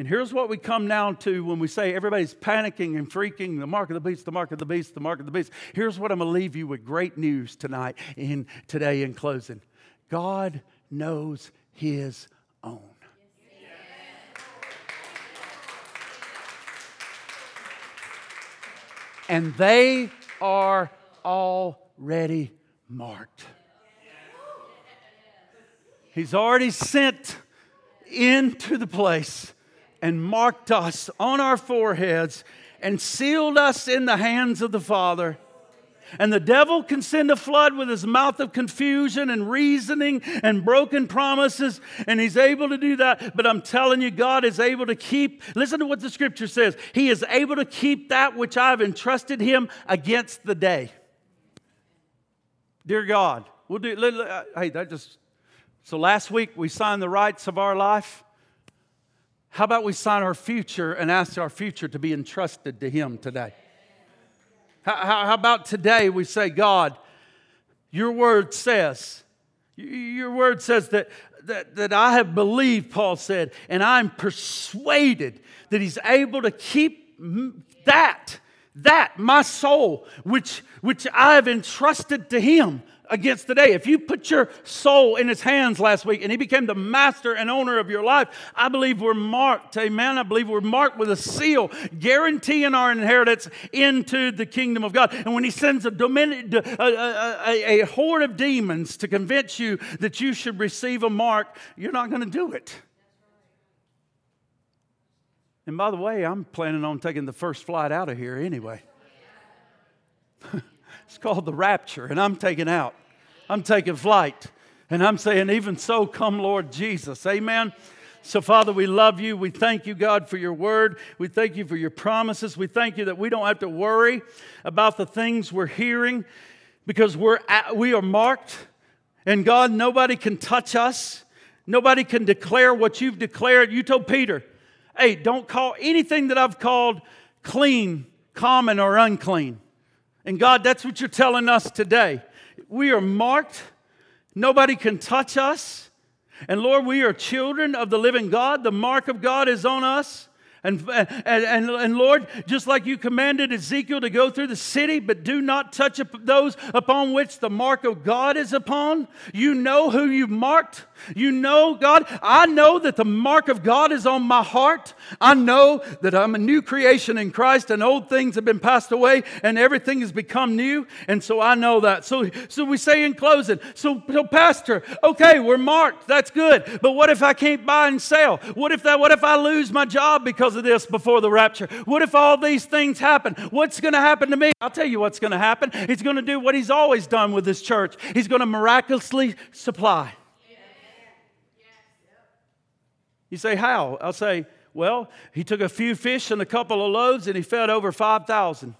And here's what we come down to when we say everybody's panicking and freaking the mark of the beast, the mark of the beast, the mark of the beast. Here's what I'm going to leave you with great news tonight in today in closing. God knows his own. And they are already marked. He's already sent into the place and marked us on our foreheads and sealed us in the hands of the Father. And the devil can send a flood with his mouth of confusion and reasoning and broken promises, and he's able to do that. But I'm telling you, God is able to keep, listen to what the scripture says. He is able to keep that which I've entrusted him against the day. Dear God, we'll do, hey, that just, so last week we signed the rights of our life. How about we sign our future and ask our future to be entrusted to Him today? How, how, about today we say, God, your word says, your word says that, that, that I have believed, Paul said, and I'm persuaded that He's able to keep that, that, my soul, which, which I have entrusted to Him against today. If you put your soul in his hands last week and he became the master and owner of your life, I believe we're marked, amen. I believe we're marked with a seal guaranteeing our inheritance into the kingdom of God. And when he sends a, dominion, a, a, a, a horde of demons to convince you that you should receive a mark, you're not going to do it. And by the way, I'm planning on taking the first flight out of here anyway. *laughs* it's called the rapture, and I'm taking out. I'm taking flight. And I'm saying, even so, come Lord Jesus. Amen. So, Father, we love you. We thank you, God, for your word. We thank you for your promises. We thank you that we don't have to worry about the things we're hearing because we're at, we are marked. And God, nobody can touch us. Nobody can declare what you've declared. You told Peter, hey, don't call anything that I've called clean, common, or unclean. And God, that's what you're telling us today. We are marked, nobody can touch us. And Lord, we are children of the living God. The mark of God is on us. And, and, and, and, Lord, just like you commanded Ezekiel to go through the city, but do not touch those upon which the mark of God is upon, you know who you've marked. You know, God, I know that the mark of God is on my heart. I know that I'm a new creation in Christ and old things have been passed away and everything has become new. And so I know that. So, so we say in closing, so, so Pastor, okay, we're marked. That's good. But what if I can't buy and sell? What if that, what if I lose my job because because of this before the rapture? What if all these things happen? What's going to happen to me? I'll tell you what's going to happen. He's going to do what he's always done with this church. He's going to miraculously supply. You say, How? I'll say, Well, he took a few fish and a couple of loaves and he fed over 5,000.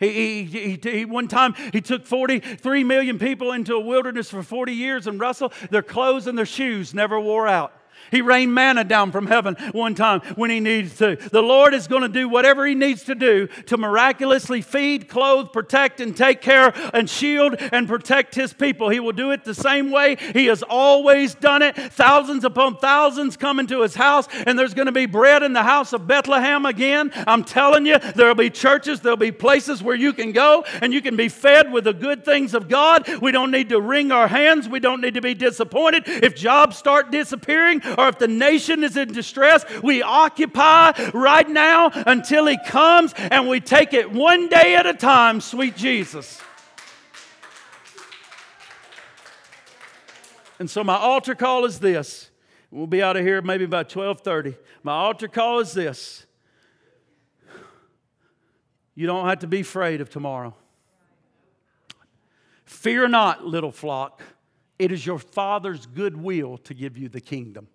He, he, he, he, one time he took 43 million people into a wilderness for 40 years and Russell, their clothes and their shoes never wore out. He rained manna down from heaven one time when he needs to. The Lord is going to do whatever he needs to do to miraculously feed, clothe, protect, and take care and shield and protect his people. He will do it the same way he has always done it. Thousands upon thousands come into his house, and there's going to be bread in the house of Bethlehem again. I'm telling you, there'll be churches, there'll be places where you can go and you can be fed with the good things of God. We don't need to wring our hands, we don't need to be disappointed if jobs start disappearing or if the nation is in distress, we occupy right now until He comes and we take it one day at a time, sweet Jesus. And so my altar call is this. We'll be out of here maybe by 12:30. My altar call is this. You don't have to be afraid of tomorrow. Fear not, little flock. It is your Father's good will to give you the kingdom.